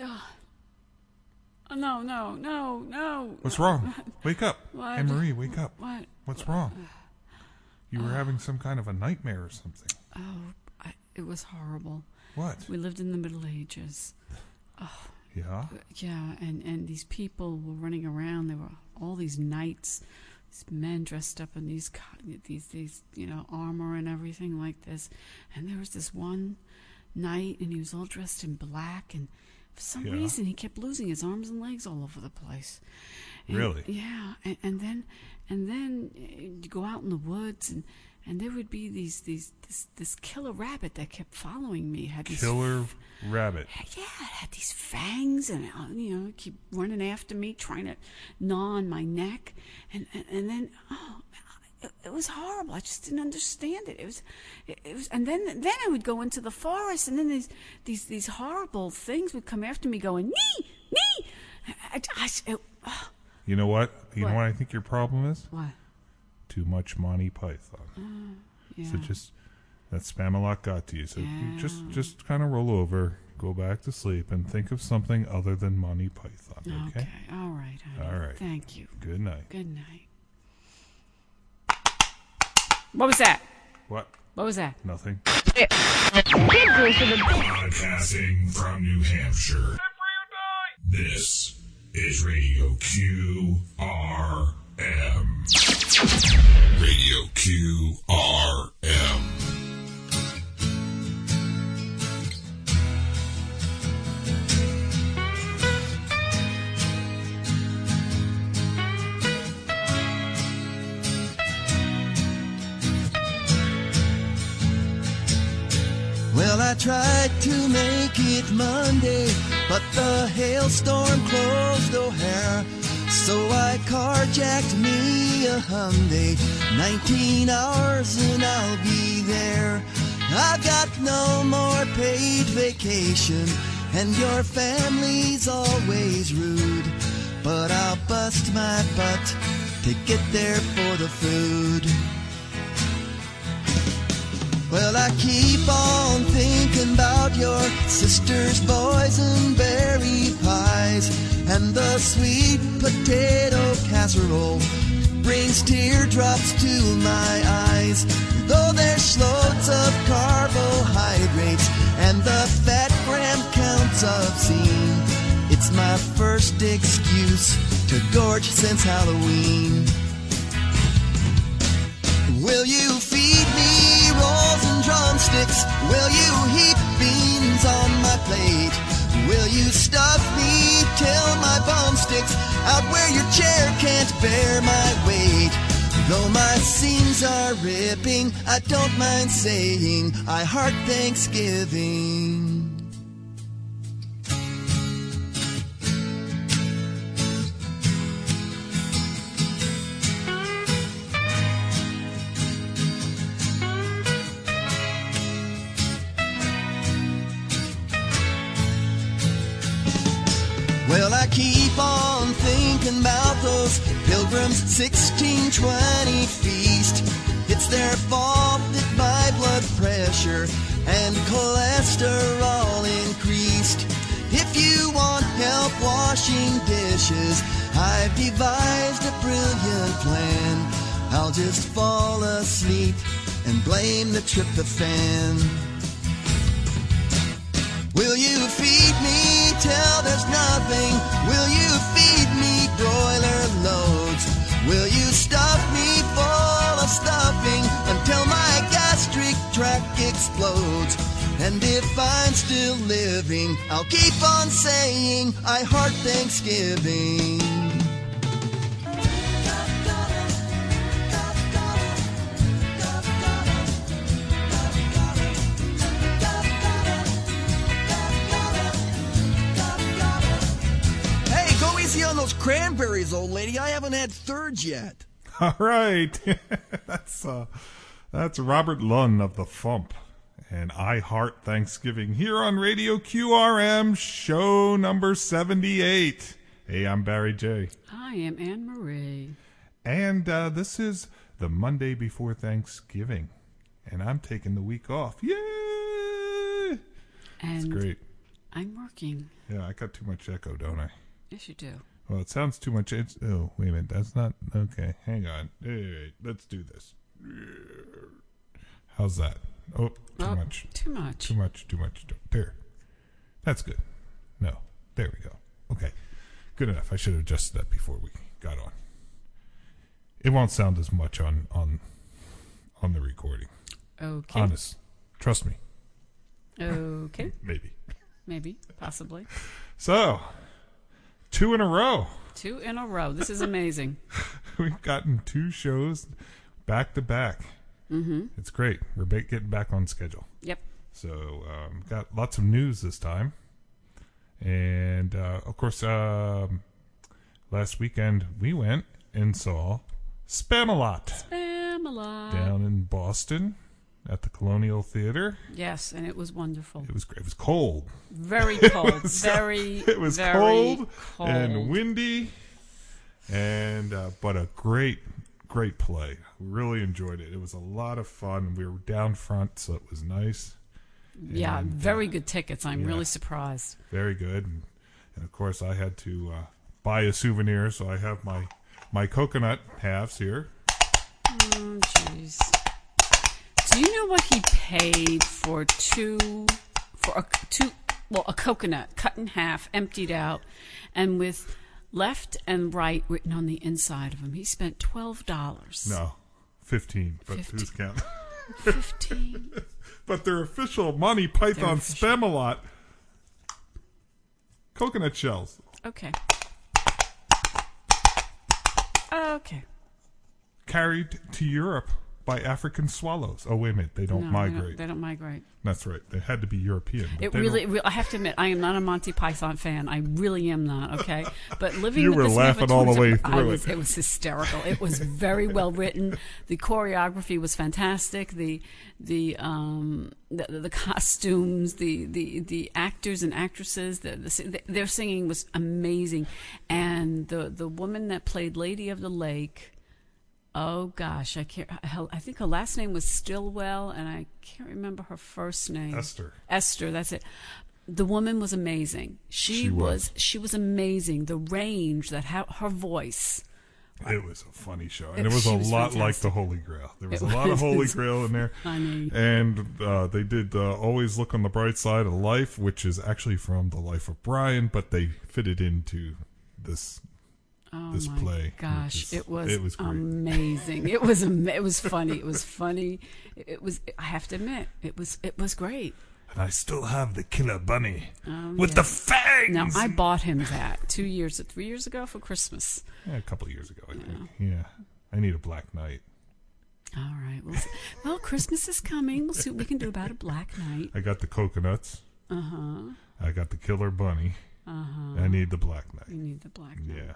Oh, no, no, no, no. What's wrong? Wake up. What? Anne Marie, wake up. What? What's wrong? You were uh. having some kind of a nightmare or something. Oh, I, it was horrible. What? We lived in the Middle Ages. Oh. Yeah? Yeah, and, and these people were running around. There were all these knights, these men dressed up in these these these you know armor and everything like this. And there was this one knight, and he was all dressed in black. And for some Yeah. reason, he kept losing his arms and legs all over the place. And- Really? Yeah, and, and then and then uh, you go out in the woods and. And there would be these, these, this, this killer rabbit that kept following me. Had these Killer rabbit. yeah, it had these fangs and uh, you know keep running after me, trying to gnaw on my neck, and and, and then oh, it, it was horrible. I just didn't understand it. It was, it, it was, and then then I would go into the forest, and then these these these horrible things would come after me, going nee nee. I, I, it, oh, You know what? You What? know what I think your problem is? what? Too much Monty Python. Oh, yeah. So just that Spamalot got to you. So you just just kind of roll over, go back to sleep, and think of something other than Monty Python. Okay. okay, all right, honey. All right. Thank you. Good night. Good night. What was that? What? What was that? Nothing. Broadcasting from New Hampshire. This is Radio QRM. Radio QRM. I tried to make it Monday, but the hailstorm closed O'Hare. So I carjacked me a Hyundai, 19 hours and I'll be there. I've got no more paid vacation, and your family's always rude. But I'll bust my butt to get there for the food. Well, I keep on thinking about your sister's boysenberry pies and the sweet potato casserole brings teardrops to my eyes. Though there's loads of carbohydrates and the fat gram counts obscene, it's my first excuse to gorge since Halloween. Will you Will you heap beans on my plate? Will you stuff me till my bum sticks out where your chair can't bear my weight? Though my seams are ripping, I don't mind saying I heart Thanksgiving. 1620 feast. It's their fault that my blood pressure and cholesterol increased. If you want help washing dishes, I've devised a brilliant plan. I'll just fall asleep and blame the tryptophan. Will you feed me till there's nothing? Will you feed me broiler? Will you stuff me full of stuffing until my gastric tract explodes? And if I'm still living, I'll keep on saying I heart Thanksgiving. Those cranberries, old lady. I haven't had thirds yet. All right. that's uh that's Robert Lund of the Fump and I Heart Thanksgiving here on Radio QRM show number 78. Hey, I'm Barry J. I am Anne Marie. And uh, this is the Monday before Thanksgiving. And I'm taking the week off. Yay! And It's great. I'm working. Yeah, I got too much echo, don't I? Yes, you do. Well, it sounds too much. It's, oh, wait a minute. That's not okay. Hang on. Hey, let's do this. How's that? Oh, too Oh, much. Too much. Too much. Too much. There. That's good. No. There we go. Okay. Good enough. I should have adjusted that before we got on. It won't sound as much on on on the recording. Okay. Honest. Trust me. Okay. Maybe. Maybe. Possibly. So, two in a row. Two in a row. This is amazing. We've gotten two shows back to back. Mm-hmm. It's great. We're ba- getting back on schedule. Yep. So, um, got lots of news this time. And, uh, of course, um, last weekend we went and saw Spamalot Pamela. down in Boston at the Colonial Theater. Yes, and it was wonderful. It was great. It was cold. Very cold. was- very. It was very cold, cold. and windy, and uh, but a great, great play. Really enjoyed it. It was a lot of fun. We were down front, so it was nice. Yeah, and, very good tickets. I'm yeah. really surprised. Very good. And, and of course, I had to uh, buy a souvenir, so I have my my coconut halves here. Oh, jeez. Do you know what he paid for two, for a two, well, a coconut cut in half, emptied out, and with left and right written on the inside of him? He spent twelve dollars. No, fifteen. But Fifteen. who's counting? Fifteen. but their official Monty Python Spamalot coconut shells. Okay. Okay. carried to Europe by African swallows. Oh, wait a minute. They don't No, they migrate. don't, they don't migrate. That's right. They had to be European. It really, re- I have to admit, I am not a Monty Python fan. I really am not. Okay, but living You with were this man for laughing all the 20 way through was, it. it was hysterical. It was very well written. The choreography was fantastic. The the um the, the costumes, the, the the actors and actresses, the, the their singing was amazing, and the the woman that played Lady of the Lake. Oh gosh, I can't. I think her last name was Stilwell, and I can't remember her first name. Esther. Esther, that's it. The woman was amazing. She, She was. was. She was amazing. The range that ha- her voice. It was a funny show, and it was a was lot like the Holy Grail. There was It a lot of. Holy Grail in there, Funny. and uh, they did uh, always look on the bright side of life, which is actually from the life of Brian, but they fitted into this. Oh This play, gosh, which is- it was it was amazing. it was it was funny. It was funny. It, it was. I have to admit, it was it was great. And I still have the killer bunny Oh, with yeah. the fangs. Now I bought him that two years, three years ago for Christmas. yeah, a couple of years ago, I think. Yeah, I need a black knight. All right. Well, well, Christmas is coming. We'll see what we can do about a black knight. I got the coconuts. Uh huh. I got the killer bunny. Uh huh. I need the black knight. You need the black night. Yeah.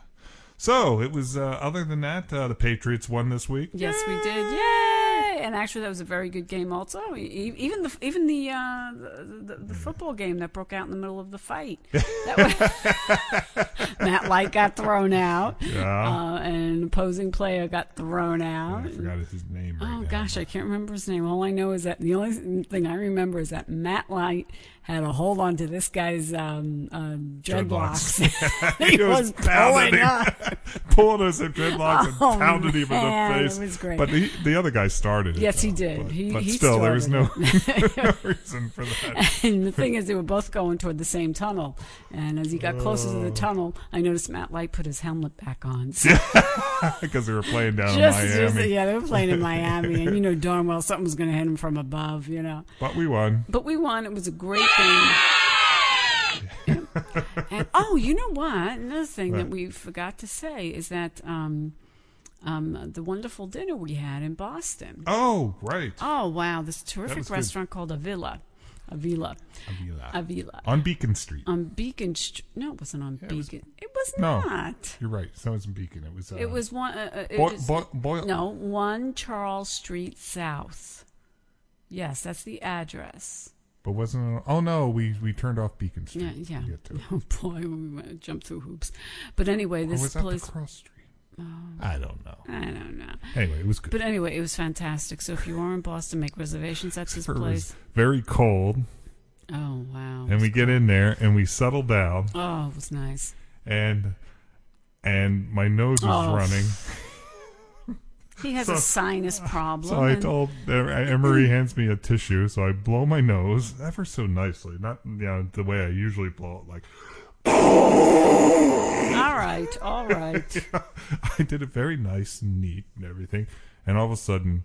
So it was. Uh, other than that, uh, the Patriots won this week. Yes, we did. Yay! And actually, that was a very good game. Also, even the even the uh, the, the, the football game that broke out in the middle of the fight. That was, Matt Light got thrown out, Yeah. uh, and an opposing player got thrown out. I forgot his name. Right Oh now. gosh, I can't remember his name. All I know is that the only thing I remember is that Matt Light had a hold on to this guy's um, uh, dreadlocks. he, He was was, pounding pulling him. up. Pulled us in dreadlocks and Oh, pounded him in man, the it face. was great. But he, the other guy started it. Yes, he did. But, He- but he still, there was no, no reason for that. And the thing is, they were both going toward the same tunnel. And as he got closer Oh. to the tunnel, I noticed Matt Light put his helmet back on. So Because they were playing down just, in just- Miami. yeah, they were playing in Miami, and you know darn well something was going to hit him from above, you know. But we won. But we won. It was a great game. and oh, you know what? Another thing that we forgot to say is that um, um, the wonderful dinner we had in Boston. Oh, right. Oh wow, this was terrific good. restaurant called Avila, Avila, Avila. Avila. On Beacon Street. on Beacon. Street. no, it wasn't on it was- Beacon. it was No. not. You're right. So it's in Beacon. It was. Uh, It was one. Uh, uh, it Boy, was- boy, no, one Charles Street South. Yes, that's the address. But wasn't it? Oh no, we we turned off Beacon Street. Yeah, yeah. to get to it. Oh boy, we went to jump through hoops. But anyway, Or this was that place. the cross street? Oh. I don't know. I don't know. Anyway, it was good. But anyway, it was fantastic. So if you are in Boston, make reservations at this it place. was very cold, Oh wow. and we get in there and we settle down Oh, it was nice. and and my nose was Oh. running. He has So- a sinus problem. So I told Emery mm. hands me a tissue, so I blow my nose ever so nicely, not you know the way I usually blow it. Like all right, all right. I did it very nice and neat and everything, and all of a sudden,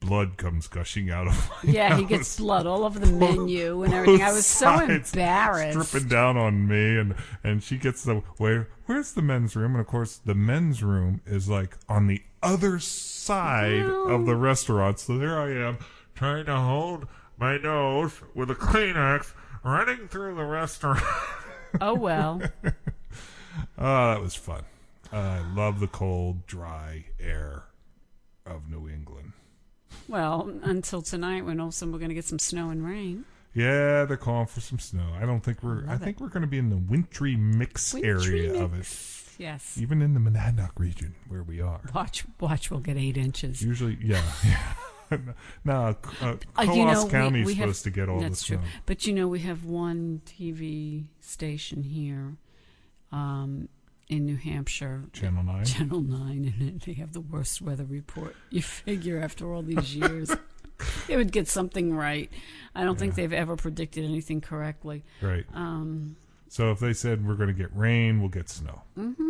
blood comes gushing out of my Yeah, he gets blood all over the menu and everything. I was so embarrassed. dripping down on me, and and she gets the where where's the men's room? And of course, the men's room is like on the other side of the restaurant. So there I am trying to hold my nose with a Kleenex, running through the restaurant. Oh well. Oh, that was fun. I love the cold, dry air of New England. Well, until tonight when all of a sudden we're going to get some snow and rain. Yeah, they're calling for some snow. I don't think we're. I, love think we're going to be in the wintry mix Wintry area of it. Yes. even in the Monadnock region where we are. Watch, watch. We'll get eight inches. Usually, yeah. yeah. no, uh, Uh, you know, County is we have- supposed to get all That's the true. But you know, we have one TV station here um, in New Hampshire, Channel 9. Channel 9, and they have the worst weather report. You figure after all these years, they would get something right. I don't think they've ever predicted anything correctly. Right. Um, So if they said we're going to get rain, we'll get snow. Mm-hmm.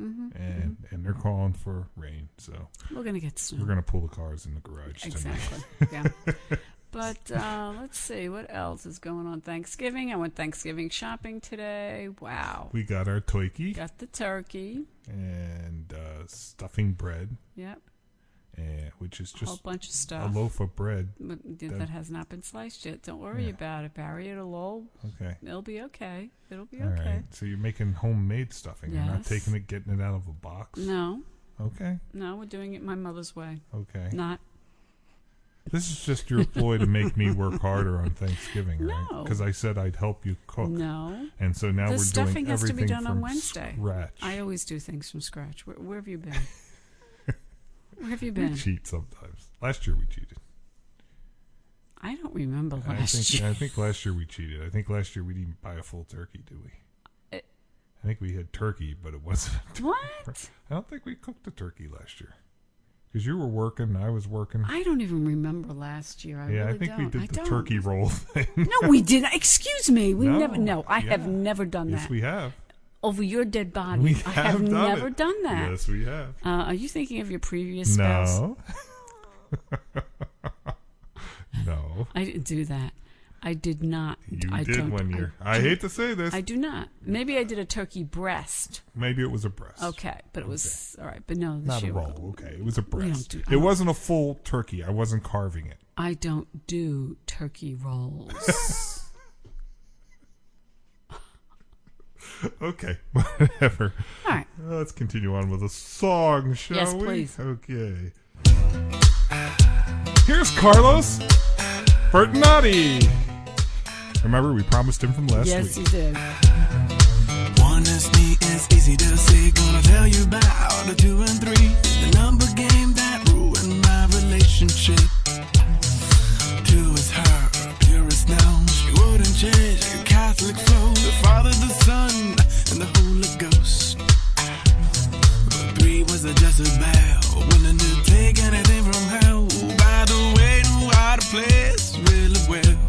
Yeah. and and they're calling for rain, so we're going to get snow. we're going to pull the cars in the garage tonight. Exactly. yeah. But uh, let's see what else is going on Thanksgiving. I went Thanksgiving shopping today. Wow. We got our turkey. Got the turkey. and uh, stuffing bread, Yep. And, which is just A whole bunch of stuff. a loaf of bread. but that has not been sliced yet. Don't worry Yeah. about it, Barry. It'll all Okay. it'll be okay. It'll be All right. okay. So you're making homemade stuffing. You're not taking it, getting it out of a box. No, Okay. no, we're doing it my mother's way. Okay. Not This is just your ploy to make me work harder on Thanksgiving, right? Because I said I'd help you cook, no. and so now The we're doing it. stuffing has to be everything done on Wednesday. Scratch. I always do things from scratch. Where, where have you been? where have you we been? cheat sometimes. Last year we cheated. I don't remember I last think year. I think last year we cheated. I think last year we didn't buy a full turkey, did we? It- I think we had turkey, but it wasn't. What? I don't think we cooked a turkey last year because you were working, I was working. I don't even remember last year. I yeah, really I think don't. we did I the don't. turkey roll thing. No, we didn't. Excuse me. We No, never. No, I have never done yes, that we have. Over your dead body. We I have have done never it. done that. Yes, we have. Uh, are you thinking of your previous spouse? No. no. I didn't do that. I did not. You I did one year. I, do- hate to say this. I do not. Maybe I did a turkey breast. Maybe it was a breast. Okay, but it was all right. But no, this Not a roll. Okay, it was a breast. do- it wasn't a full turkey. I wasn't carving it. I don't do turkey rolls. Okay, whatever. all right. Let's continue on with a song, shall Yes, we? please. Okay. Here's Carlos Bertinati. Remember, we promised him from last yes, week. Yes, you did. Honesty is easy to see. Gonna tell you about the two and three. The number game that ruined my relationship. Two is her, pure as snow. She wouldn't change. The Father, the Son, and the Holy Ghost. Three was a. Willing to take anything from hell. By the way, knew how to play really well.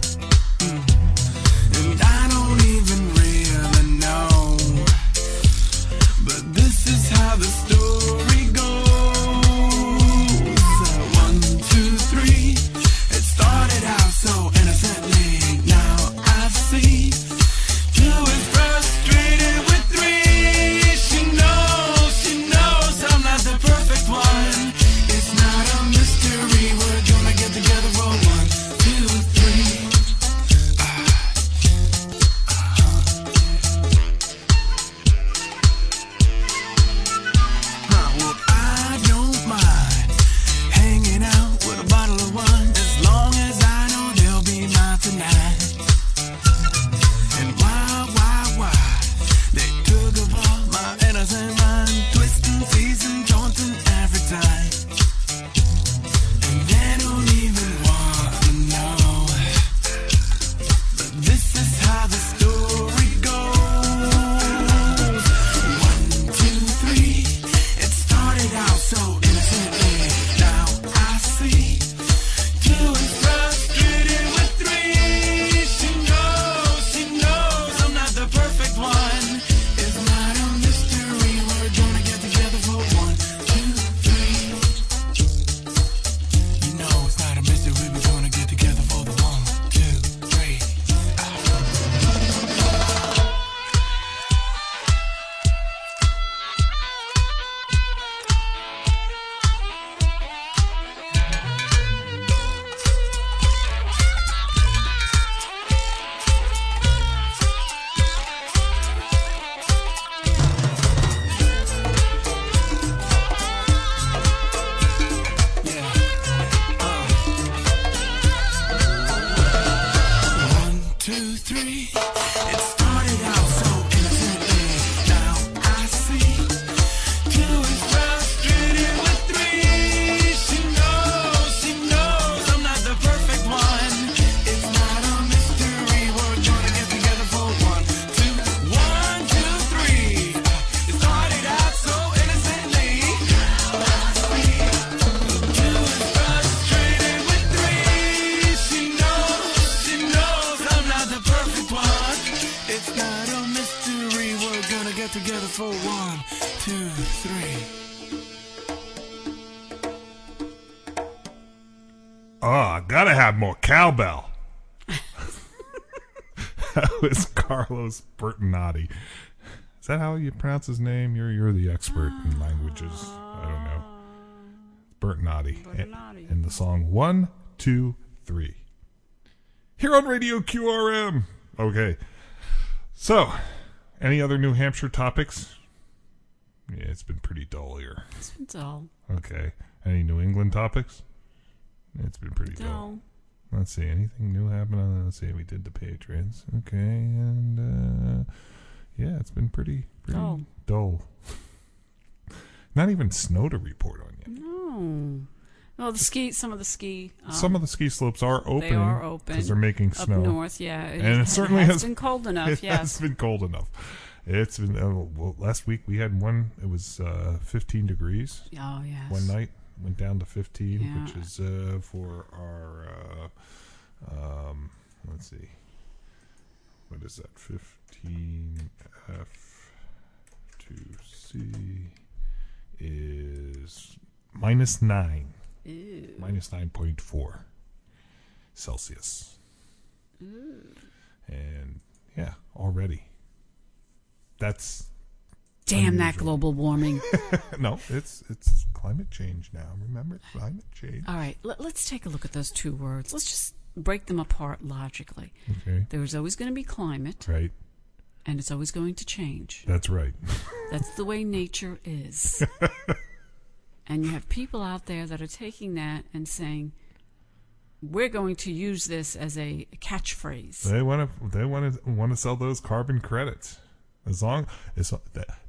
That how you pronounce his name? You're you're the expert in languages. I don't know. Bertinati. Bertinati. And the song One, Two, Three. Here on Radio QRM. Okay. So, any other New Hampshire topics? Yeah, it's been pretty dull here. It's all Okay. Any New England topics? It's been pretty dull. dull. Let's see. Anything new happen? Let's see. We did the Patriots. Okay, and uh, yeah, it's been pretty pretty Dull. dull. Not even snow to report on yet. No. Well, the ski. Some of the ski. Um, Some of the ski slopes are open. they are open because they're making up snow. north. Yeah, And it certainly has been cold enough. Yes. It yes. has been cold enough. It's been uh, well, last week we had one. It was uh, 15 degrees Oh yes. one night. Went down to 15, Yeah. which is uh, for our. Uh, um, let's see. What is that? 15 F 2C is minus 9. Ew. Minus 9.4 Celsius. And yeah, already. That's Damn that global warming. no, it's it's climate change now. Remember climate change. All right, let, let's take a look at those two words. Let's just break them apart logically. Okay. There's always going to be climate, Right. and it's always going to change. That's right. That's the way nature is. and you have people out there that are taking that and saying, we're going to use this as a catchphrase. They want to they want to want to sell those carbon credits. As long as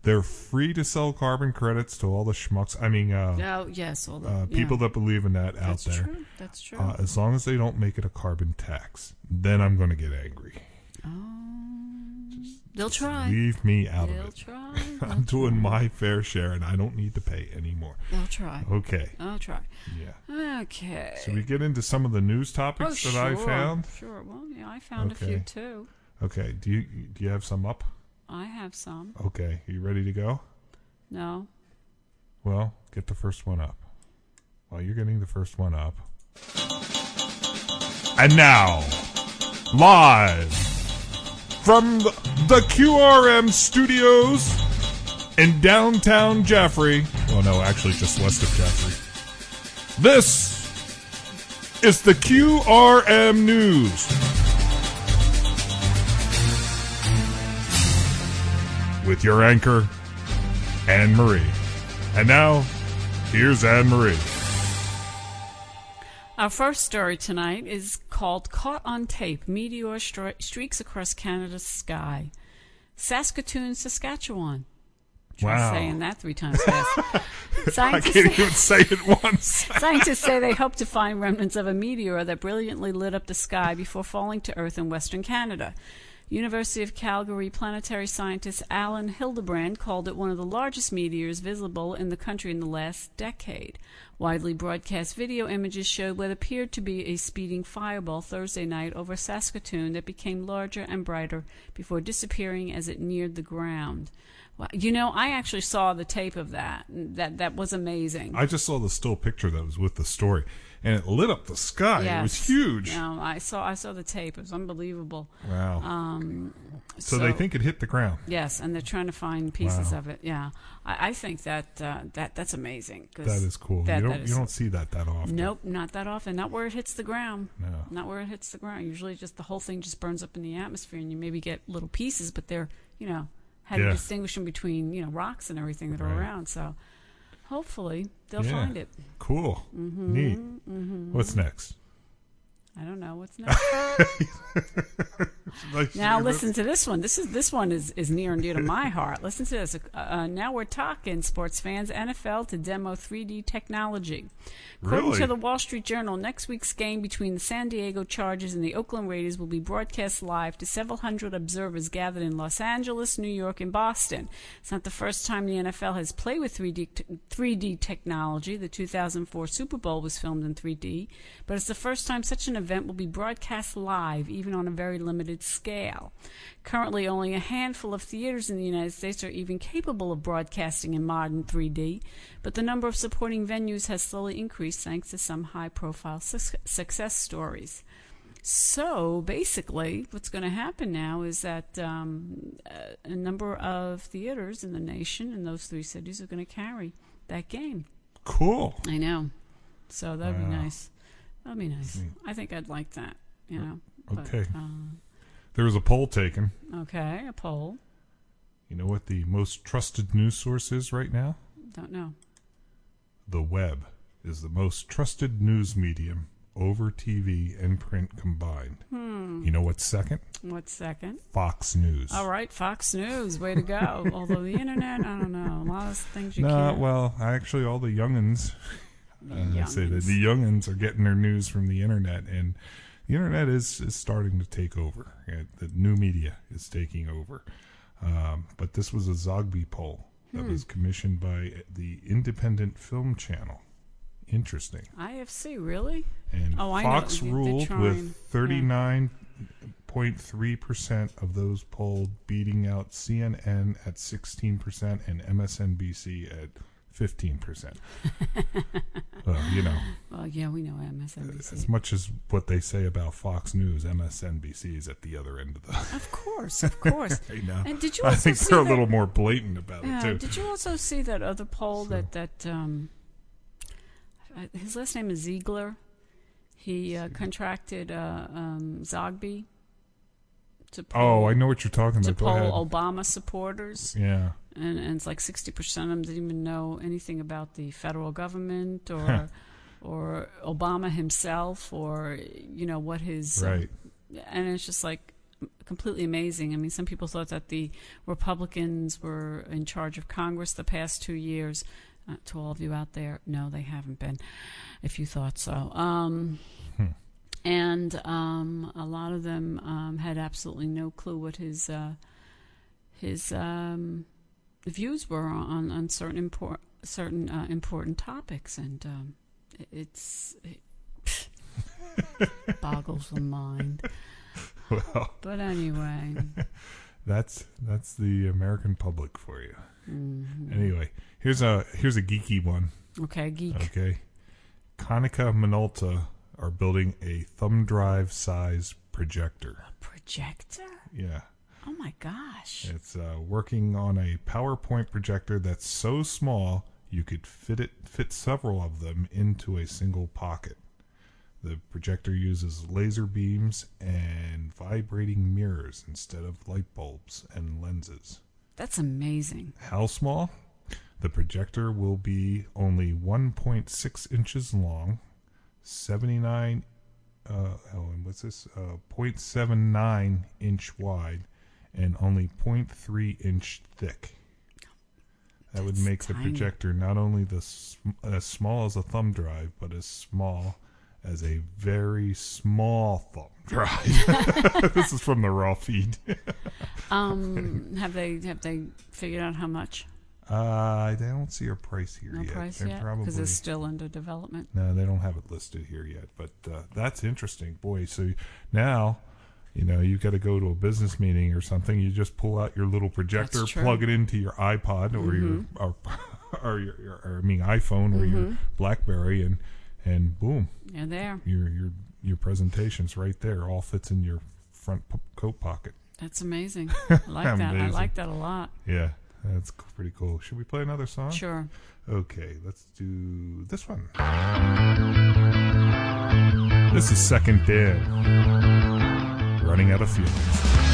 they're free to sell carbon credits to all the schmucks. I mean, uh, Oh, yes. All the, uh, yeah. people that believe in that out That's there. true. That's true. Uh, as long as they don't make it a carbon tax, then I'm going to get angry. They'll try. Leave me out of it. They'll of it. try. I'm doing my fair share, and I don't need to pay anymore. They'll try. Okay. I'll try. Yeah. Okay. Should we get into some of the news oh, topics sure. that I found? Sure. Well, yeah, I found a few too. Okay. Do you do you have some up? I have some. Okay. you ready to go? No. Well, get the first one up. While you're getting the first one up. And now, live from the, the QRM studios in downtown Jaffrey. Oh, no, actually, just west of Jaffrey. This is the QRM News. With your anchor, Anne Marie. And now, here's Anne Marie. Our first story tonight is called Caught on Tape Meteor Stri- Streaks Across Canada's Sky. Saskatoon, Saskatchewan. Try Wow. saying that three times fast. I can't even say it once. scientists say they hope to find remnants of a meteor that brilliantly lit up the sky before falling to Earth in Western Canada. University of Calgary planetary scientist Alan Hildebrand called it one of the largest meteors visible in the country in the last decade. Widely broadcast video images showed what appeared to be a speeding fireball Thursday night over Saskatoon that became larger and brighter before disappearing as it neared the ground. You know, I actually saw the tape of that. That that was amazing. I just saw the still picture that was with the story, and it lit up the sky. It was huge. No, I saw I saw the tape. It was unbelievable. Wow. Um, so, they think it hit the ground. Yes, and they're trying to find pieces Wow. of it. Yeah, I, I think that uh, that that's amazing. 'cause That is cool. that- you don't is- you don't see that that often. Nope, not that often. Not where it hits the ground. No. Not where it hits the ground. Usually, just the whole thing just burns up in the atmosphere, and you maybe get little pieces, but they're you know how to distinguish them between you know rocks and everything that are around. So hopefully they'll Yeah. find it. Cool. Mm-hmm, Neat. What's next? I don't know what's next. Like, Now listen to this one. This is this one is, is near and dear to my heart. Listen to this. Uh, uh, now we're talking sports fans. NFL to demo 3D technology. According Really? to the Wall Street Journal, next week's game between the San Diego Chargers and the Oakland Raiders will be broadcast live to several hundred observers gathered in Los Angeles, New York, and Boston. It's not the first time the NFL has played with 3D t- 3D technology. The 2004 Super Bowl was filmed in 3D, but it's the first time such an event event will be broadcast live, even on a very limited scale. Currently, only a handful of theaters in the United States are even capable of broadcasting in modern 3D, but the number of supporting venues has slowly increased thanks to some high profile su- success stories. So basically, what's going to happen now is that um, a, a number of theaters in the nation in those three cities are going to carry that game. Cool. I know. So that'd be nice. That'd be nice. I think I'd like that. You know. But, Okay. uh, There was a poll taken. okay. A poll. You know what the most trusted news source is right now? Don't know. The web is the most trusted news medium over TV and print combined. Hmm. You know what's second? What's second? Fox News. All right, Fox News. Way to go. Although the internet, I don't know. A lot of things you no, can't. well, actually, all the youngins, uh, I say that the youngins are getting their news from the internet, and the internet is, is starting to take over. Yeah, The new media is taking over. Um, but this was a Zogby poll that Hmm. was commissioned by the Independent Film Channel. Interesting. IFC, really? And Oh, I know. Fox ruled with 39.3% of those polled beating out CNN at 16% and MSNBC at 15%. well, you know, Well, yeah, we know MSNBC. as much as what they say about Fox News, MSNBC is at the other end of the. Of course, of course. And did you I think they're a little more blatant about it, too. did you also see that other poll So- that that um, uh, his last name is Ziegler? He uh, contracted uh, um, Zogby to poll, oh, I know what you're talking to about. Go poll ahead. Obama supporters, Yeah. And, and it's like sixty percent of them didn't even know anything about the federal government or or Obama himself or you know what his um, Right. and it's just like completely amazing. I mean, some people thought that the Republicans were in charge of Congress the past two years. Uh, to all of you out there, no, they haven't been. If you thought so, um, and um, a lot of them um, had absolutely no clue what his uh, his um, views were on on certain import certain uh, important topics, and um, it, it's it boggles the mind. Well, But anyway, that's that's the American public for you. mhm. Anyway, here's a here's a geeky one. okay, geek. Okay, Konica Minolta are building a thumb drive size projector. A Projector? Yeah, Oh my gosh. it's uh, working on a PowerPoint projector that's so small you could fit it fit several of them into a single pocket. The projector uses laser beams and vibrating mirrors instead of light bulbs and lenses. That's amazing. How small? The projector will be only 1.6 inches long, 79, uh, oh, and what's this? Uh, 0.79 inch wide, and only 0.3 inch thick. That would That's make the projector not only the sm- as small as a thumb drive, but as small as a very small thumb drive. this is from the raw feed. Um, have they have they figured out how much? Uh, I don't see a price here No yet. price They're yet probably because it's still under development. no, they don't have it listed here yet. But uh, that's interesting, boy. So now, you know, you've got to go to a business meeting or something. You just pull out your little projector. Mm-hmm. plug it into your iPod or your or, or your, your or, I mean iPhone or your BlackBerry, and and boom, You're there. your your your presentation's right there. All fits in your front po- coat pocket. That's amazing. I like that. I like that a lot. Yeah, that's pretty cool. Should we play another song? Sure. Okay, let's do this one. This is Second Dan. Running out of feelings.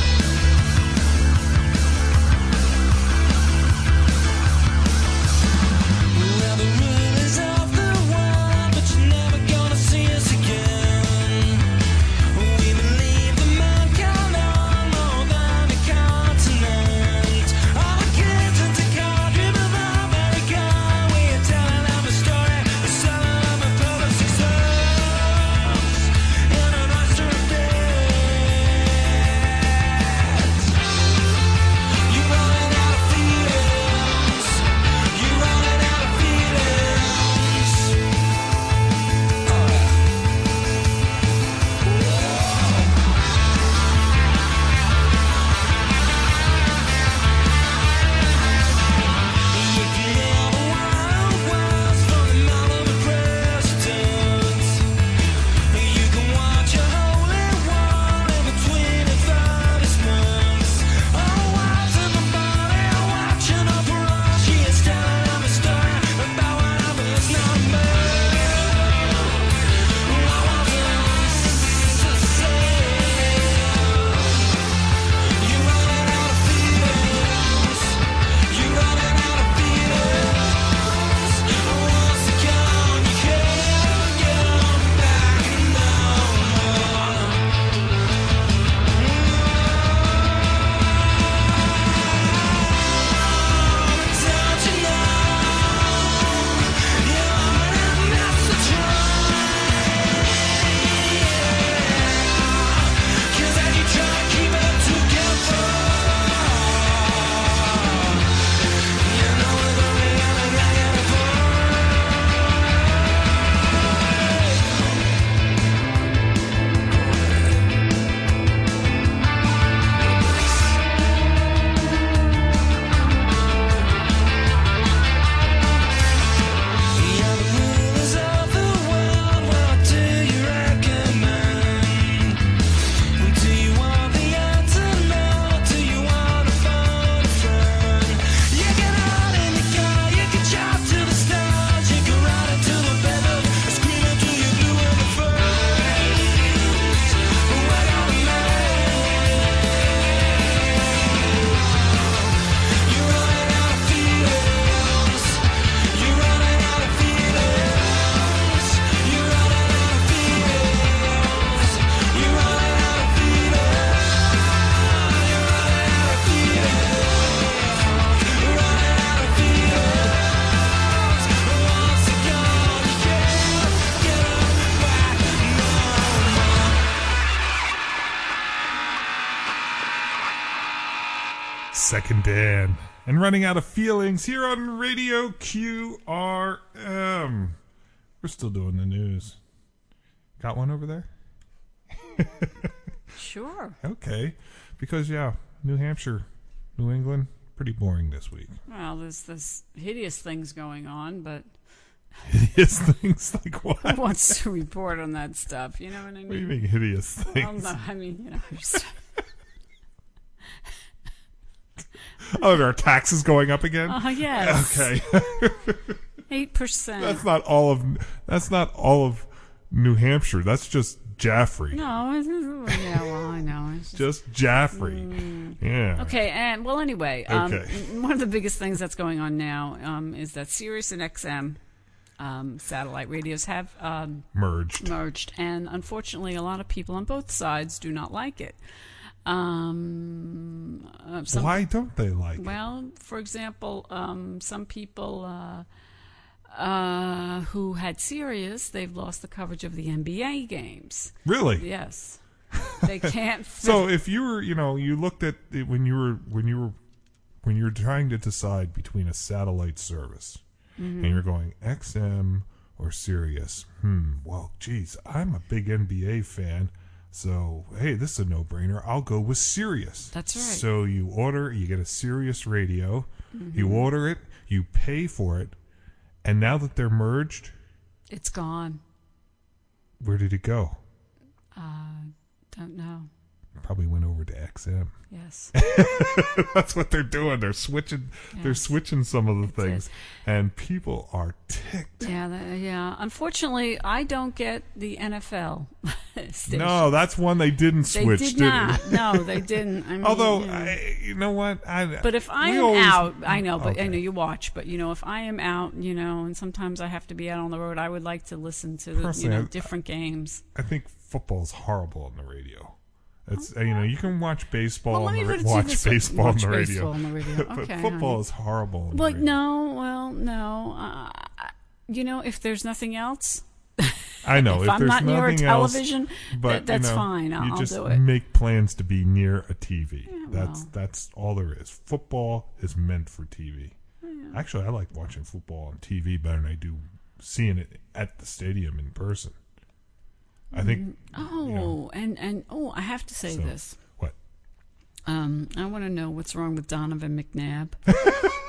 Second Dan. And running out of feelings here on Radio QRM. We're still doing the news. Got one over there? Sure. Okay. Because, yeah, New Hampshire, New England, pretty boring this week. Well, there's this hideous things going on, but Hideous things like what? who wants to report on that stuff? You know what I mean? What do you mean? hideous Well, things? no, I mean, you know, just- Oh, there are taxes going up again? oh yes, Okay. eight percent. that's not all of that's not all of New Hampshire. That's just Jaffrey. No, it's- yeah, well, I know. It's just- Just Jaffrey. Yeah. Mm. Okay, and well, anyway, um, Okay. one of the biggest things that's going on now um, is that Sirius and XM um, satellite radios have um, Merged. merged, and unfortunately, a lot of people on both sides do not like it. Um, uh, some, Why don't they like it? Well, for example, um, some people uh, uh, who had Sirius, they've lost the coverage of the NBA games. Really? Yes, they can't. So if you were, you know, you looked at it when you were when you were when you were trying to decide between a satellite service Mm-hmm. and you're going XM or Sirius. Hmm. Well, geez, I'm a big NBA fan. So, hey, this is a no-brainer. I'll go with Sirius. That's right. Mm-hmm. So you order, you get a Sirius radio, you order it, you pay for it, and now that they're merged, it's gone. where did it go? Uh, don't know. Probably went over to XM. Yes. That's what they're doing. They're switching. They're switching some of the things, and people are ticked. Yeah, that, yeah. Unfortunately, I don't get the NFL. No, that's one they didn't they switch. did did not. It? No, they didn't. I mean, Although, you know. I, you know what? I, but if I am always- out, I know, but I know you watch. But you know, if I am out, you know, and sometimes I have to be out on the road, I would like to listen to the, you know different games. I think football is horrible on the radio. It's you know you can watch baseball Well, on the ra- it to you watch baseball Watch on the baseball on the radio. but Okay, football honey. is horrible. Well, no, well, no. Uh, you know, if there's nothing else, I know if, I'm there's not near a nothing else, television, but that, that's you know, fine. I'll, you I'll do it. make plans to be near a TV. that's well. that's all there is. Football is meant for TV. Actually, I like watching football on TV better than I do seeing it at the stadium in person. I think Oh, know. and and oh, I have to say So- this. what Um, I want to know what's wrong with Donovan McNabb.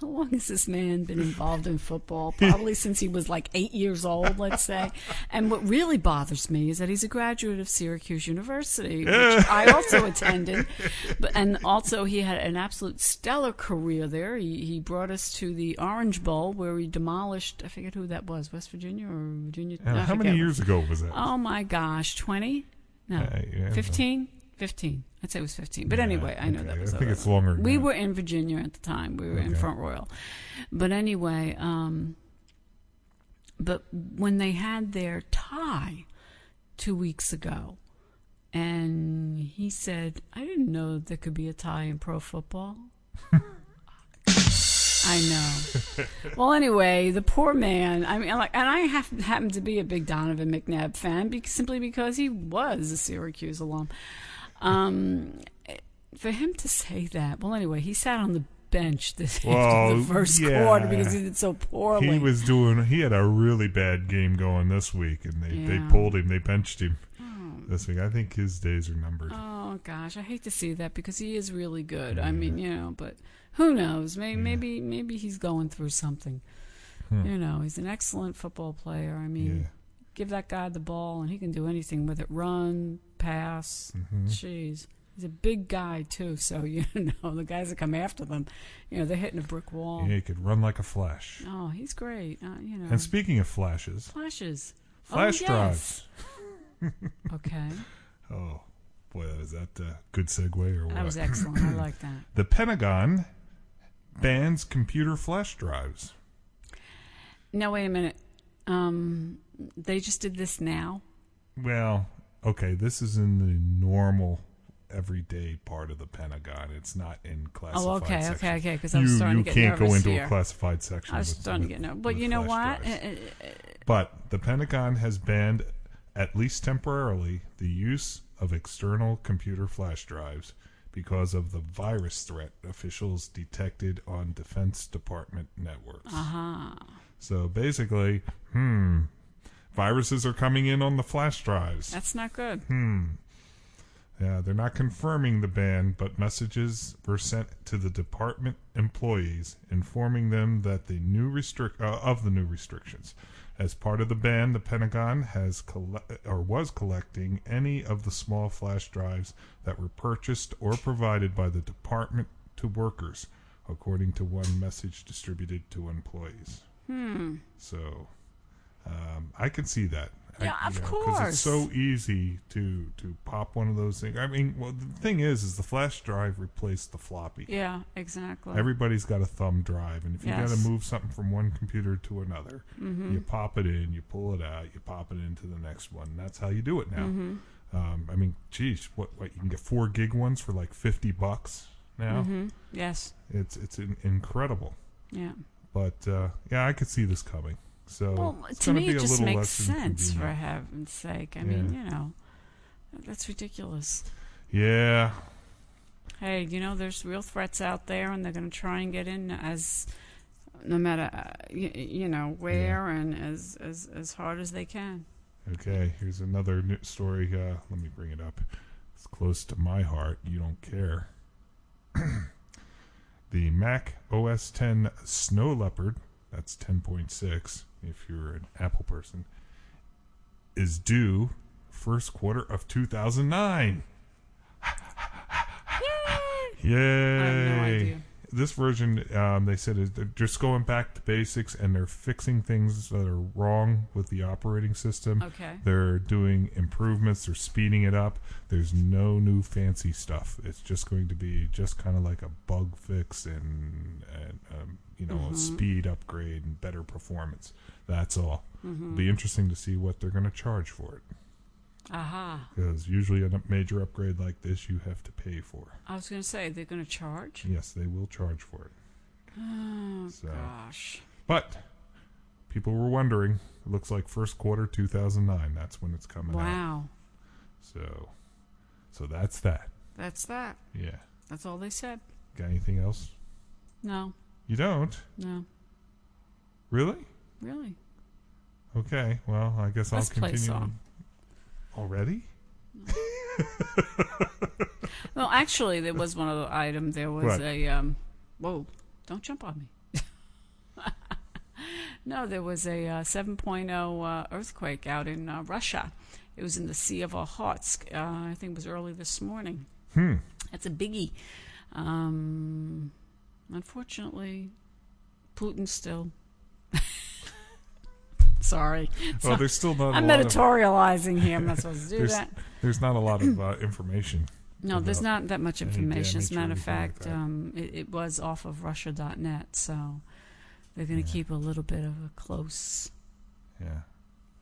How long has this man been involved in football? Probably since he was like eight years old, let's say. And what really bothers me is that he's a graduate of Syracuse University, which I also attended. But and also he had an absolute stellar career there. He he brought us to the Orange Bowl where he demolished. I forget who that was, West Virginia or Virginia. Uh, how many years ago was that? Oh my gosh, 20? No. Uh, yeah, 15? 15. I'd say it was 15. But Yeah, anyway, I know okay. that was I think it's longer We were in Virginia at the time. We were in Front Royal. But anyway, um but when they had their tie 2 weeks ago and he said, "I didn't know there could be a tie in pro football." I know. Well, anyway, the poor man. I mean, like, and I have, happen to be a big Donovan McNabb fan because, simply because he was a Syracuse alum. Um, for him to say that, well, anyway, he sat on the bench this Well, the first yeah. quarter because he did so poorly. He was doing. He had a really bad game going this week, and they, they pulled him. They benched him this week. I think his days are numbered. Oh gosh, I hate to see that because he is really good. I mean, you know, but who knows? Maybe maybe maybe he's going through something. You know, he's an excellent football player. I mean, Hmm. Yeah. Give that guy the ball and he can do anything with it. Run, pass. Mm-hmm. Jeez. He's a big guy too, so you know the guys that come after them, you know, they're hitting a brick wall. Yeah, he could run like a flash. Oh, he's great. Uh, you know, And speaking of flashes, flashes. flash oh, drives. yes. okay, Oh, boy, is that a good segue or what? that was excellent. I like that. The Pentagon bans computer flash drives. No, wait a minute. Um, they just did this now. Well, okay, this is in the normal everyday part of the Pentagon. It's not in classified. Oh, okay, section. okay, Because I'm You- starting you to get You can't go into here. a classified section. I was with- starting to get no, but you know what? drives. Uh, uh, uh, But the Pentagon has banned, at least temporarily, the use of external computer flash drives because of the virus threat officials detected on Defense Department networks. Uh-huh. So basically, hmm, viruses are coming in on the flash drives. That's not good. Hmm. Yeah, they're not confirming the ban, but messages were sent to the department employees informing them that the new restrict uh, of the new restrictions. As part of the ban, the Pentagon has colle- or was collecting any of the small flash drives that were purchased or provided by the department to workers, according to one message distributed to employees. Hmm. So, um, I can see that. I- Yeah, of you know, course. it's so easy to to pop one of those things. I mean, well, the thing is, is the flash drive replaced the floppy. Yeah, exactly. Everybody's got a thumb drive, and if you got to move something from one computer to another, Mm-hmm. you pop it in, you pull it out, you pop it into the next one. That's how you do it now. Mm-hmm. Um, I mean, geez, what, what you can get four gig ones for like fifty bucks now. hmm Yes. It's it's in, incredible. Yeah. But uh, yeah, I could see this coming. So Well, to me, it just makes sense, for heaven's sake. I Yeah. mean, you know, that's ridiculous. Yeah, Hey, you know, there's real threats out there, and they're going to try and get in as, no matter, uh, you, you know, where and as, as as hard as they can. Okay, here's another new story. Uh, let me bring it up. It's close to my heart. You don't care. the Mac OS 10 Snow Leopard, that's 10.6 if you're an Apple person, is due first quarter of 2009. Yay! I have no idea. This version, um, they said, is they're just going back to basics and they're fixing things that are wrong with the operating system. Okay. They're doing improvements. They're speeding it up. There's no new fancy stuff. It's just going to be just kind of like a bug fix and, and um, you know, a mm-hmm. speed upgrade and better performance. That's all. It'll be interesting to see what they're going to charge for it. Aha. Because usually a major upgrade like this, you have to pay for. I was going to say, they're going to charge? Yes, they will charge for it. Oh, So- gosh. But people were wondering. It looks like first quarter 2009. That's when it's coming out. Wow. So, so that's that. That's that. Yeah. That's all they said. Got anything else? No, You don't? no, Really? really. Okay. Well, I guess Let's I'll play continue. song. Already? Well, actually, there was one other item. There was What? a um. Whoa! Don't jump on me. no, there was a uh, 7.0 uh, earthquake out in uh, Russia. It was in the Sea of Okhotsk. Uh, I think it was early this morning. Hmm. That's a biggie. Um, unfortunately, Putin still. Sorry. Well, there's still not. I'm a lot of, editorializing here. I'm not supposed to do there's, that. there's not a lot of uh, information. No, there's not that much information. As a matter of anything like fact, um, it, it was off of Russia.net, so they're going to Yeah. keep a little bit of a close Yeah.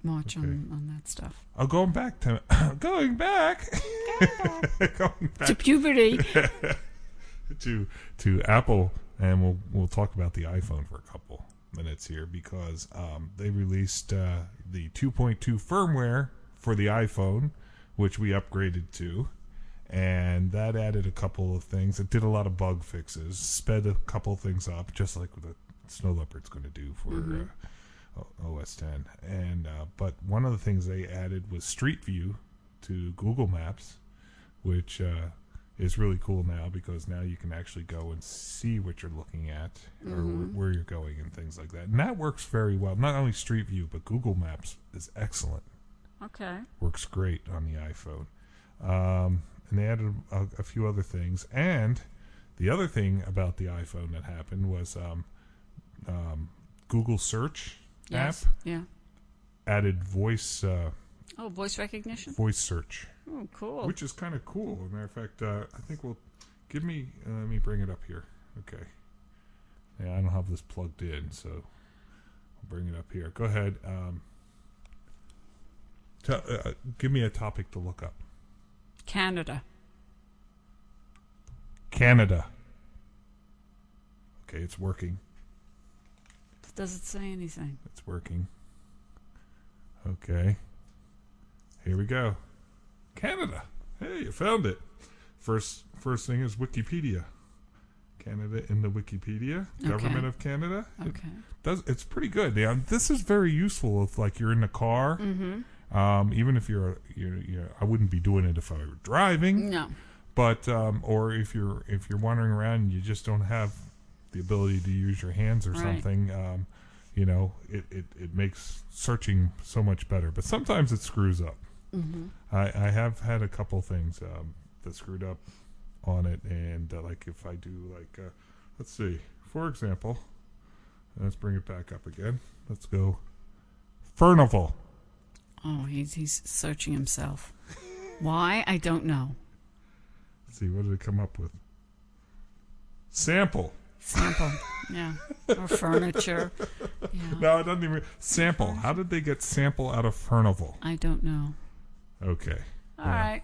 watch Okay. on, on that stuff. Oh, going back to going back, going back To puberty. to to Apple, and we'll we'll talk about the iPhone for a couple minutes here because um, they released uh, the 2.2 firmware for the iPhone, which we upgraded to, and that added a couple of things. It did a lot of bug fixes, sped a couple things up, just like the Snow Leopard's going to do for. Uh, OS 10, and uh, but one of the things they added was Street View to Google Maps, which uh, is really cool now because now you can actually go and see what you're looking at or wh- where you're going and things like that. And that works very well. Not only Street View, but Google Maps is excellent. Okay. Works great on the iPhone. Um, and they added a, a few other things. And the other thing about the iPhone that happened was um, um, Google Search Yes. app Yeah. added voice uh, Oh, voice recognition? voice search. Oh, cool. which is kind of cool. As a matter of fact, uh, I think we'll give me. Uh, let me bring it up here. Okay. Yeah, I don't have this plugged in, so I'll bring it up here. Go ahead. Um, tell, uh, give me a topic to look up. Canada. Canada. Okay, it's working. Does it say anything? It's working. Okay. Here we go. Canada. Hey, you found it. First, first thing is Wikipedia. Canada in the Wikipedia, Government of Canada. It Okay. does it's pretty good. Yeah, this is very useful if like you're in the car. Mm-hmm. Um, even if you're, you're, you're, I wouldn't be doing it if I were driving. No. But um, or if you're if you're wandering around and you just don't have the ability to use your hands or Right. something, um, you know, it, it, it makes searching so much better. But sometimes it screws up. Mm-hmm. I, I have had a couple things um, that screwed up on it, and uh, like if I do like, uh, let's see, for example, let's bring it back up again. Let's go, Furnival. Oh, he's he's searching himself. Why? I don't know. Let's see, what did it come up with? Sample. Sample. yeah. Or furniture. Yeah. No, it doesn't even sample. How did they get sample out of Furnival? I don't know. Okay. All right.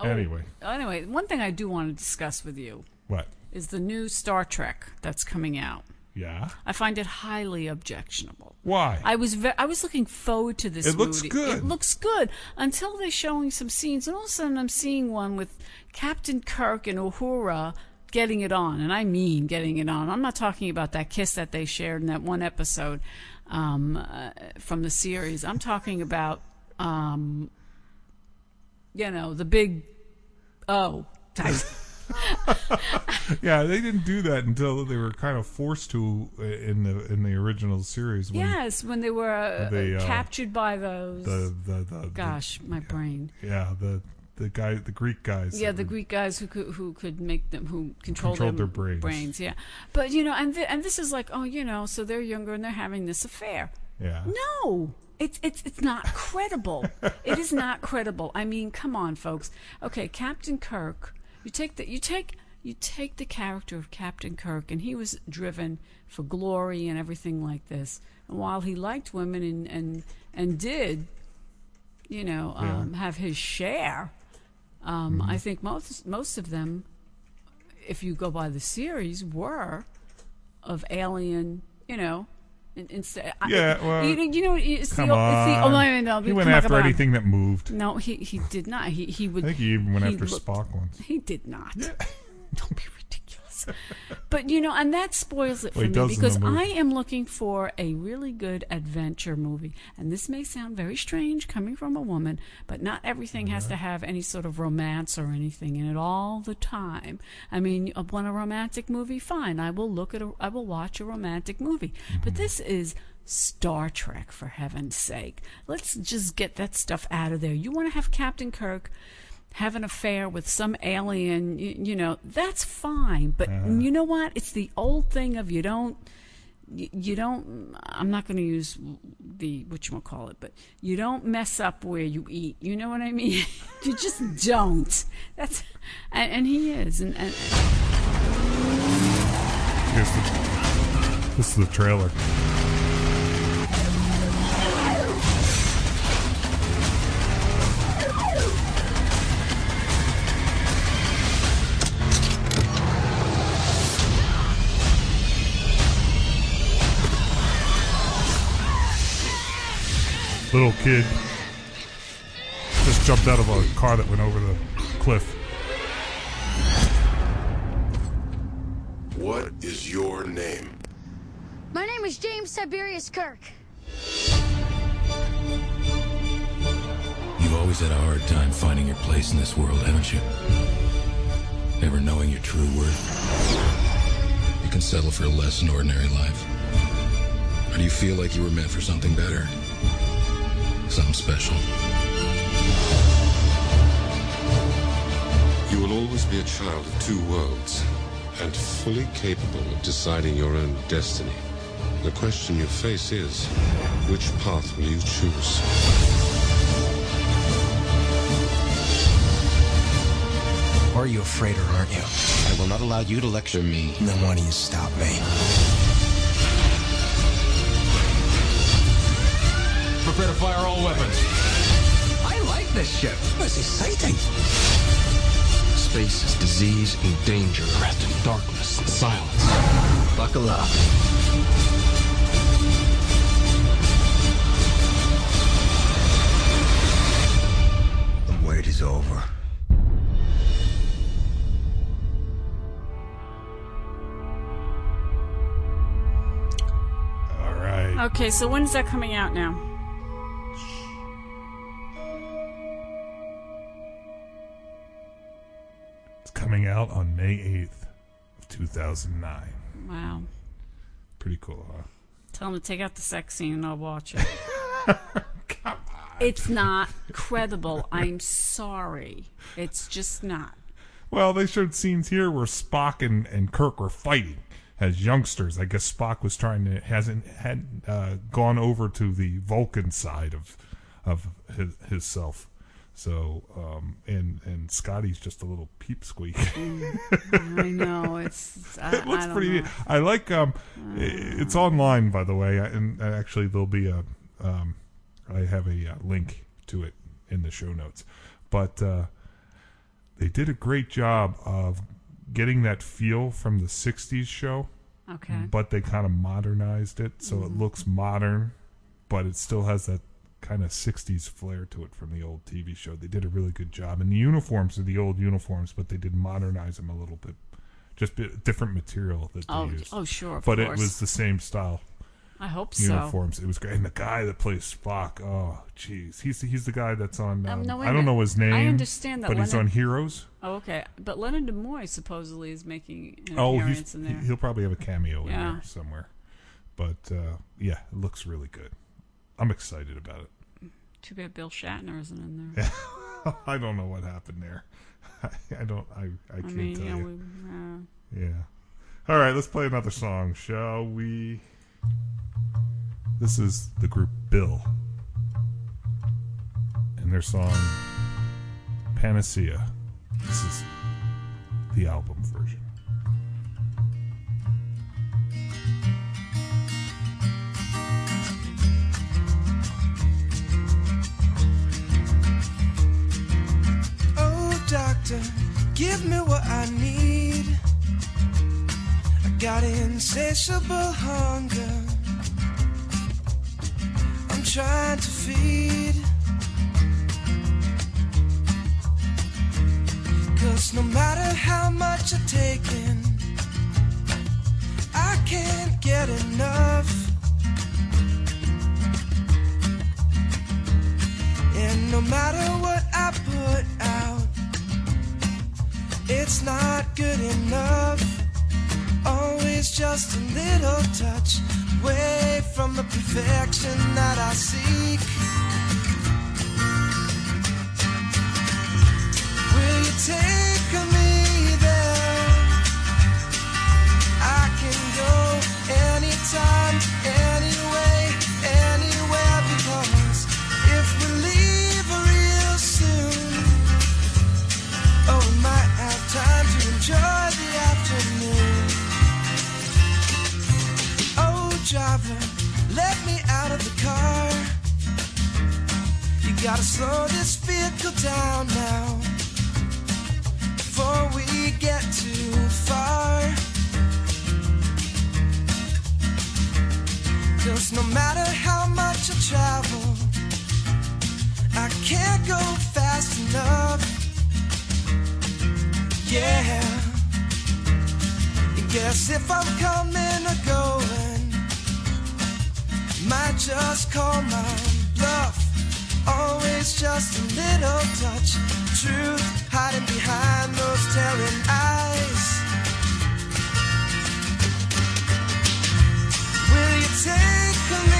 Oh, Anyway, Anyway, one thing I do want to discuss with you what? is the new Star Trek that's coming out. Yeah. I find it highly objectionable. Why? I was ve- I was looking forward to this. It looks movie. good. It looks good until they're showing some scenes, and all of a sudden I'm seeing one with Captain Kirk and Uhura getting it on, and I mean getting it on. I'm not talking about that kiss that they shared in that one episode um, uh, from the series. I'm talking about, um, you know, the big O type. yeah, they didn't do that until they were kind of forced to uh, in the in the original series. When yes, when they were uh, They, uh, captured by those. The the the, gosh, my brain. yeah the the guy the Greek guys. Yeah, the were- Greek guys who could who could make them who control Controlled their, their brains. Yeah, but you know, and th- and this is like, oh, you know, so they're younger and they're having this affair. Yeah. No, it's it's it's not credible. it is not credible. I mean, come on, folks. Okay, Captain Kirk. You take the you take you take the character of Captain Kirk, and he was driven for glory and everything like this. And while he liked women and and and did, you know, Yeah. um, have his share, um, Mm-hmm. I think most most of them, if you go by the series, were of alien, you know. In- Instead, Yeah, well, you, you know, oh, it's Come the, on. It's the, oh, no, no, no, he went after anything that moved. No, he he did not. He he would. I think he even went he after looked- Spock once. He did not. Don't be ridiculous. But you know, and that spoils it for he me does in the because. I am looking for a really good adventure movie. And this may sound very strange coming from a woman, but not everything has to have any sort of romance or anything in it all the time. I mean, I want a romantic movie? Fine, I will look at a, I will watch a romantic movie. Mm-hmm. But this is Star Trek for heaven's sake. Let's just get that stuff out of there. You want to have Captain Kirk have an affair with some alien, you, you know, that's fine. But uh-huh. you know what? It's the old thing of you don't, you, you don't. I'm not going to use the what you want call it, but you don't mess up where you eat. You know what I mean? you just don't. That's and, and he is, and, and Here's the, this is the trailer. Little kid just jumped out of a car that went over the cliff. What is your name? My name is James Tiberius Kirk. You've always had a hard time finding your place in this world, haven't you? Never knowing your true worth. You can settle for a less than ordinary life. Or do you feel like you were meant for something better? Something special? You will always be a child of two worlds and fully capable of deciding your own destiny. The question you face is, which path will you choose? Are you afraid or aren't you? I will not allow you to lecture me. Then why do you stop me? prepare to fire all weapons. I like this ship. It's exciting. Space is disease and danger wrapped in darkness and silence. Buckle up. The wait is over. All right. Okay, so when's that coming out now? Out on May 8th of 2009. Wow. Pretty cool, huh? Tell him to take out the sex scene and I'll watch it. It's not credible. I'm sorry. It's just not. Well, they showed scenes here where Spock and, and Kirk were fighting as youngsters. I guess Spock was trying to hasn't had uh, gone over to the Vulcan side of of his his self. So um, and and Scotty's just a little peep squeak. I know it's. I, it looks I pretty. know. I like. Um, it's online, by the way, and actually there'll be a. Um, I have a uh, link to it in the show notes, but uh, they did a great job of getting that feel from the '60s show. Okay. But they kind of modernized it, so it looks modern, but it still has that kind of 60s flair to it from the old TV show. They did a really good job. And the uniforms are the old uniforms, but they did modernize them a little bit. Just bit different material that they Oh, used. oh, sure, of but it was the same style I hope so. uniforms. It was great. And the guy that plays Spock, oh, jeez. He's, he's the guy that's on, um, Um, no, I don't know his name. I understand that But he's on Heroes. Oh, okay. But Leonard Nimoy supposedly is making an Oh, appearance in there. he'll probably have a cameo in there somewhere. But uh, yeah, it looks really good. I'm excited about it. Too bad Bill Shatner isn't in there. I don't know what happened there. I, I don't. I, I I can't mean, tell you you. we, uh, Yeah. All right, let's play another song, shall we? This is the group Bill and their song Panacea. This is the album version. Doctor, give me what I need. I got insatiable hunger. I'm trying to feed. Cause no matter how much I take in, I can't get enough. And no matter what I put out, it's not good enough. Always just a little touch away from the perfection that I seek. Will you take me there? I can go anytime, gotta slow this vehicle down now before we get too far. Cause no matter how much I travel, I can't go fast enough. Yeah. I guess if I'm coming or going, might just call my bluff. Always just a little touch. Truth hiding behind those telling eyes. Will you take me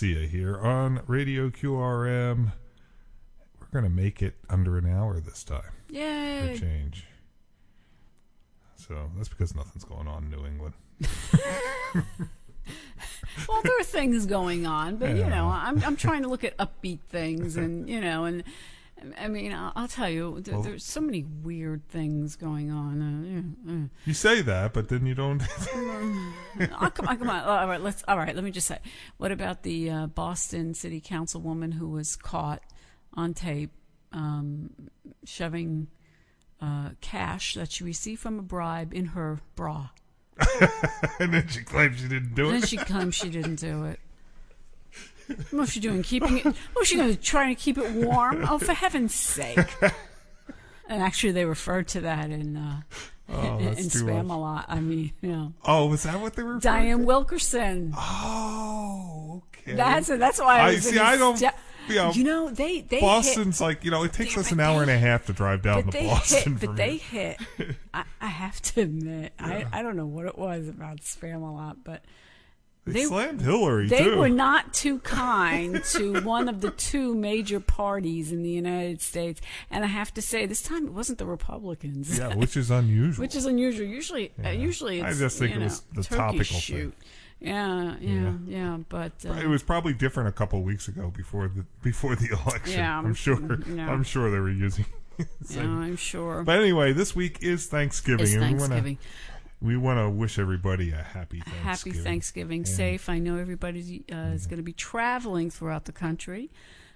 Panacea here on Radio QRM. We're going to make it under an hour this time. Yay. For change. So that's because nothing's going on in New England. well, there are things going on, but you know, I'm I'm trying to look at upbeat things, and you know, and I mean, I'll, I'll tell you, there, Well- there's so many weird things going on. Uh, yeah, uh. You say that, but then you don't. oh, come on, come on. All right, let's. All right, let me just say. What about the uh, Boston City Councilwoman who was caught on tape um, shoving uh, cash that she received from a bribe in her bra? and then she claims she didn't do it. And it. then she claims she didn't do it. What was she doing? Keeping it? What was she going to try to keep it warm? Oh, for heaven's sake! And actually, they referred to that in uh, Oh, in, in spam much. a lot. I mean, you know, Oh, was that what they were? Dianne Wilkerson. Oh, okay. That's that's why I, I was see. I don't. You know, you know, they they hit, Boston's like you know it takes us an hour and a half to drive down to Boston. hit, but they hit. I, I have to admit, I, I don't know what it was about Spamalot, but They slammed Hillary, They too. were not too kind to one of the two major parties in the United States, and I have to say, this time it wasn't the Republicans. Yeah, which is unusual. which is unusual. Usually, uh, usually I it's, just think you it know, was the topical shoot. thing. Yeah, yeah, yeah, but uh, it was probably different a couple weeks ago before the before the election. Yeah, I'm I'm- sure. yeah. I'm sure they were using. Yeah, I'm sure. But anyway, this week is Thanksgiving. It's and we wanna- Thanksgiving. We want to wish everybody a happy happy Thanksgiving. Thanksgiving, And- safe. I know everybody uh, is going to be traveling throughout the country,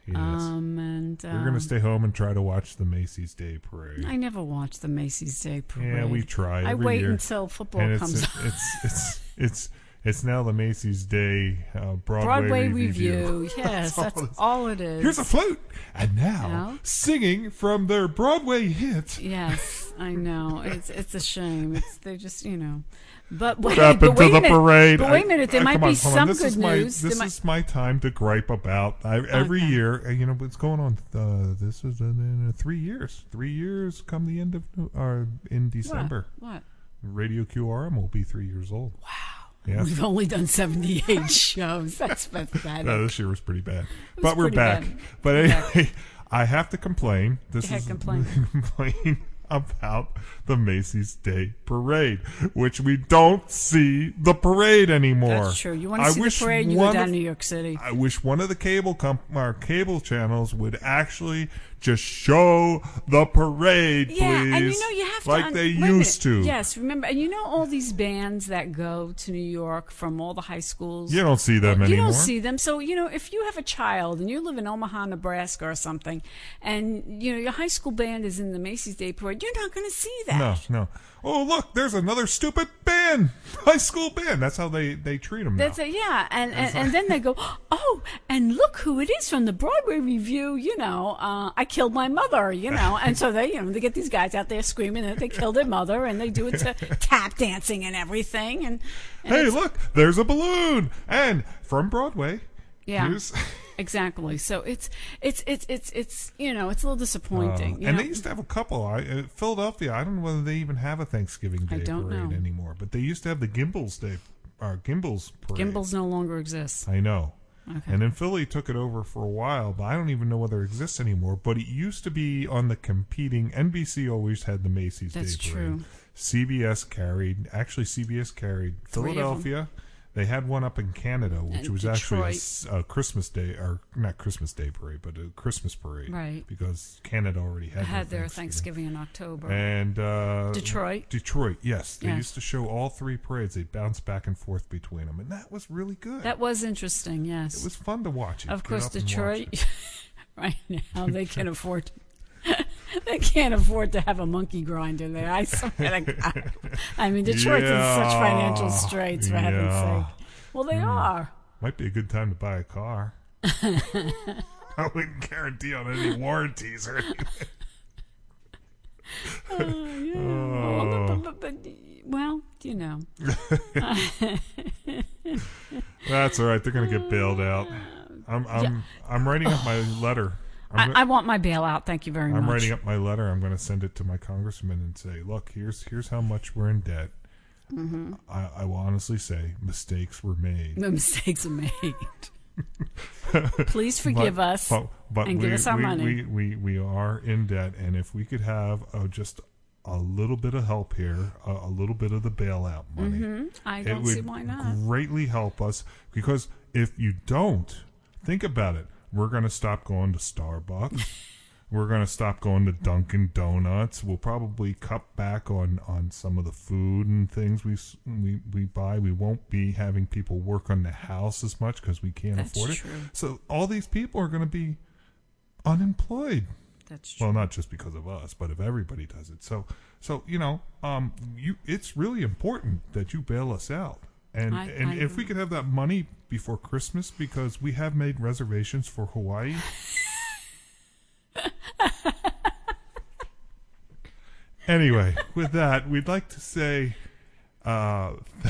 Yes. um, and We're um, going to stay home and try to watch the Macy's Day Parade. I never watch the Macy's Day Parade. Yeah, we try. I wait year. until football and comes It's, it's it's it's it's now the Macy's Day uh, Broadway, Broadway review. review. Yes, that's is. all it is. Here's a flute, and now singing from their Broadway hit. Yes, I know. It's it's a shame. It's they're just you know. But What happened but to wait the minute. parade? But wait a minute. There uh, might come be on, some good is my, news. There This might- is my time to gripe about. I, every Okay. year, uh, you know what's going on. Uh, this is in, uh, three years. Three years come the end of or in December. What? Radio QRM will be three years old. Wow. Yeah. We've only done seventy-eight shows. That's pathetic. No, this year was pretty bad. was But we're back. bad. But anyway. I have to complain. This is complain. complain about the Macy's Day Parade, which we don't see the parade anymore. That's true. You want to I see wish the parade? You go down of- New York City. I wish one of the cable comp- our uh, cable channels would actually just show the parade, please. Yeah, and you know you have to like un- they wait a minute. used to. Yes, remember, and you know all these bands that go to New York from all the high schools. You don't see them you anymore. don't see them. So you know, if you have a child and you live in Omaha, Nebraska, or something, and you know your high school band is in the Macy's Day Parade, you're not going to see that. No, no. Oh, look, there's another stupid band, high school band. That's how they they treat them. That's now. it, yeah, and and, It's and then they go, oh, and look who it is from the Broadway revue. You know, uh, I killed my mother. You know, and so they, you know, they get these guys out there screaming that they killed their mother, and they do it to tap dancing and everything. And, and Hey, look, there's a balloon, and from Broadway. yeah, here's- exactly. So it's it's it's it's it's you know it's a little disappointing. Uh, and know? they used to have a couple. I, uh, Philadelphia. I don't know whether they even have a Thanksgiving Day parade know. anymore, but they used to have the Gimbels Day, or Gimbels parade. Gimbels no longer exists. I know. Okay. And then Philly took it over for a while, but I don't even know whether it exists anymore. But it used to be on the competing. NBC always had the Macy's That's Day Parade. That's true. CBS carried. Actually, CBS carried Three of 'em. They had one up in Canada, which And was actually a Detroit. a, Christmas Day, or not Christmas Day parade, but a Christmas parade, Right. Because Canada already had, had their their Thanksgiving in October. and uh, Detroit. Detroit, yes, they Yes. used to show all three parades. They bounced back and forth between them, and that was really good. That was interesting. Yes, it was fun to watch. It. Of course, up and watch Detroit. it. right now, they can afford. they can't afford to have a monkey grinder there. I swear to God. I mean, Detroit's in such financial straits, for heaven's sake. Well, they Hmm. are. Might be a good time to buy a car. I wouldn't guarantee on any warranties or anything. Oh, yeah. Oh. Well, but, but, but, well, you know. That's all right. They're gonna get bailed out. I'm I'm I'm writing up my letter. I'm I, I want my bailout. Thank you very much. I'm writing up my letter. I'm going to send it to my congressman and say, "Look, here's here's how much we're in debt. Mhm. I, I will honestly say mistakes were made. The mistakes were made. Please forgive But- us but- but and we, give us our we, money. We, we, we are in debt, and if we could have uh, just a little bit of help here, a, a little bit of the bailout money, Mhm. I don't would see why not. greatly help us. Because if you don't, think about it. We're going to stop going to Starbucks. We're going to stop going to Dunkin' Donuts. We'll probably cut back on, on some of the food and things we, we we buy. We won't be having people work on the house as much because we can't That's afford true. it. So all these people are going to be unemployed. That's true. Well, not just because of us, but if everybody does it. So, so you know, um, you it's really important that you bail us out. And I- and I if we could have that money before Christmas, because we have made reservations for Hawaii. anyway, with that, we'd like to say uh,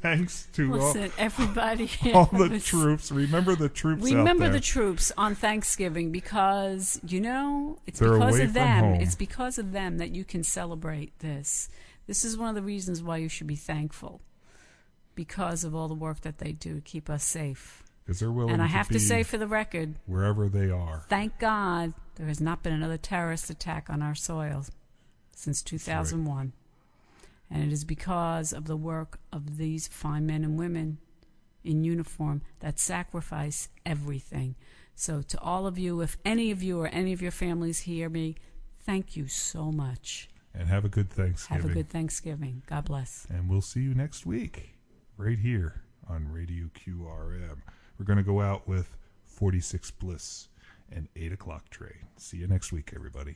thanks to Listen, all, everybody. all the was- troops. Remember the troops. Remember the troops on Thanksgiving because you know it's They're because of them. It's because of them that you can celebrate this. This is one of the reasons why you should be thankful because of all the work that they do to keep us safe. 'Cause they're willing and I to have to say, for the record, wherever they are. thank God there has not been another terrorist attack on our soil since 2001. And it is because of the work of these fine men and women in uniform that sacrifice everything. So, to all of you, if any of you or any of your families hear me, thank you so much. And have a good Thanksgiving. Have a good Thanksgiving. God bless. And we'll see you next week, right here on Radio QRM. We're going to go out with 46 Bliss and 8 o'clock train. See you next week, everybody.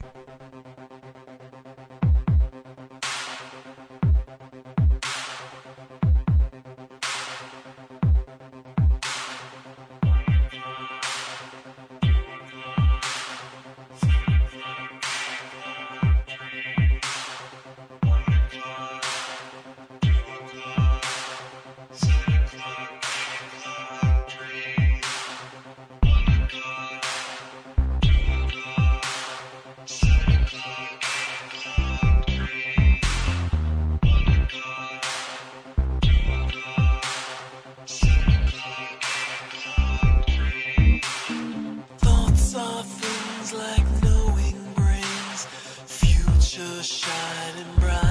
Shining bright.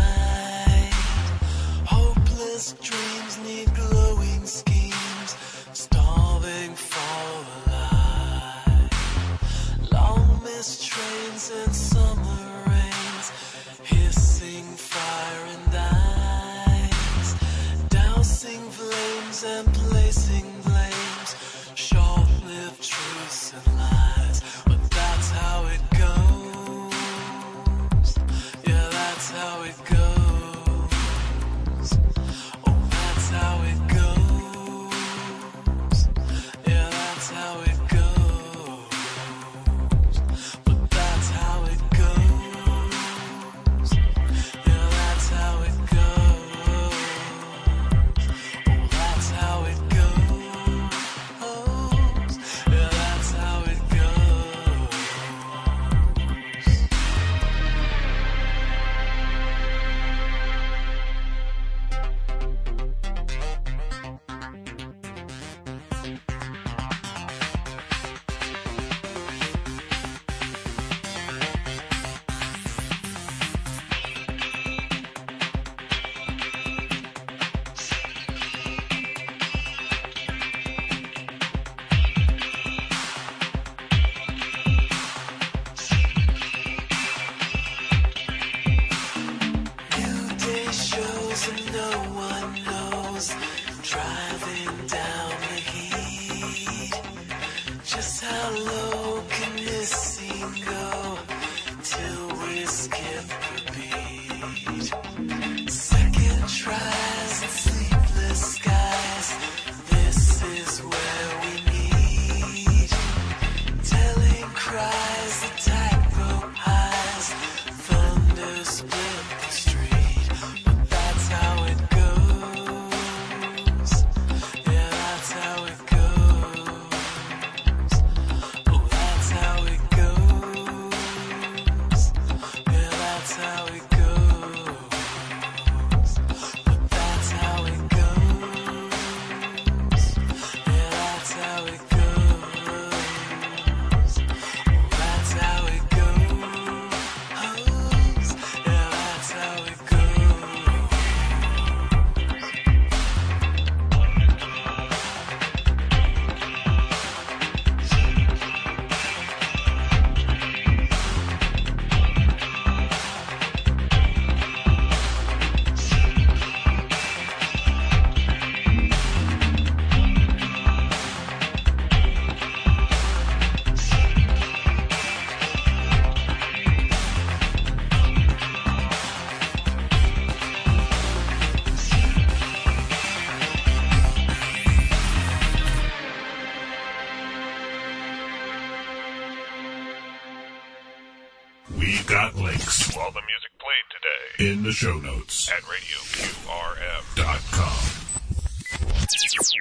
The show notes at radioqrm.com.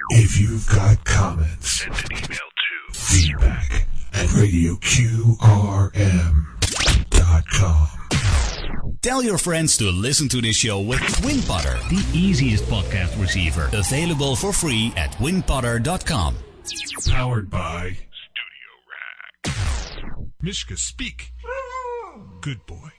If you've got comments, send an email to feedback at radioqrm.com. Tell your friends to listen to this show with WinPodder, the easiest podcast receiver, available for free at winpodder.com. Powered by Studio Rack. Mishka, speak. Good boy.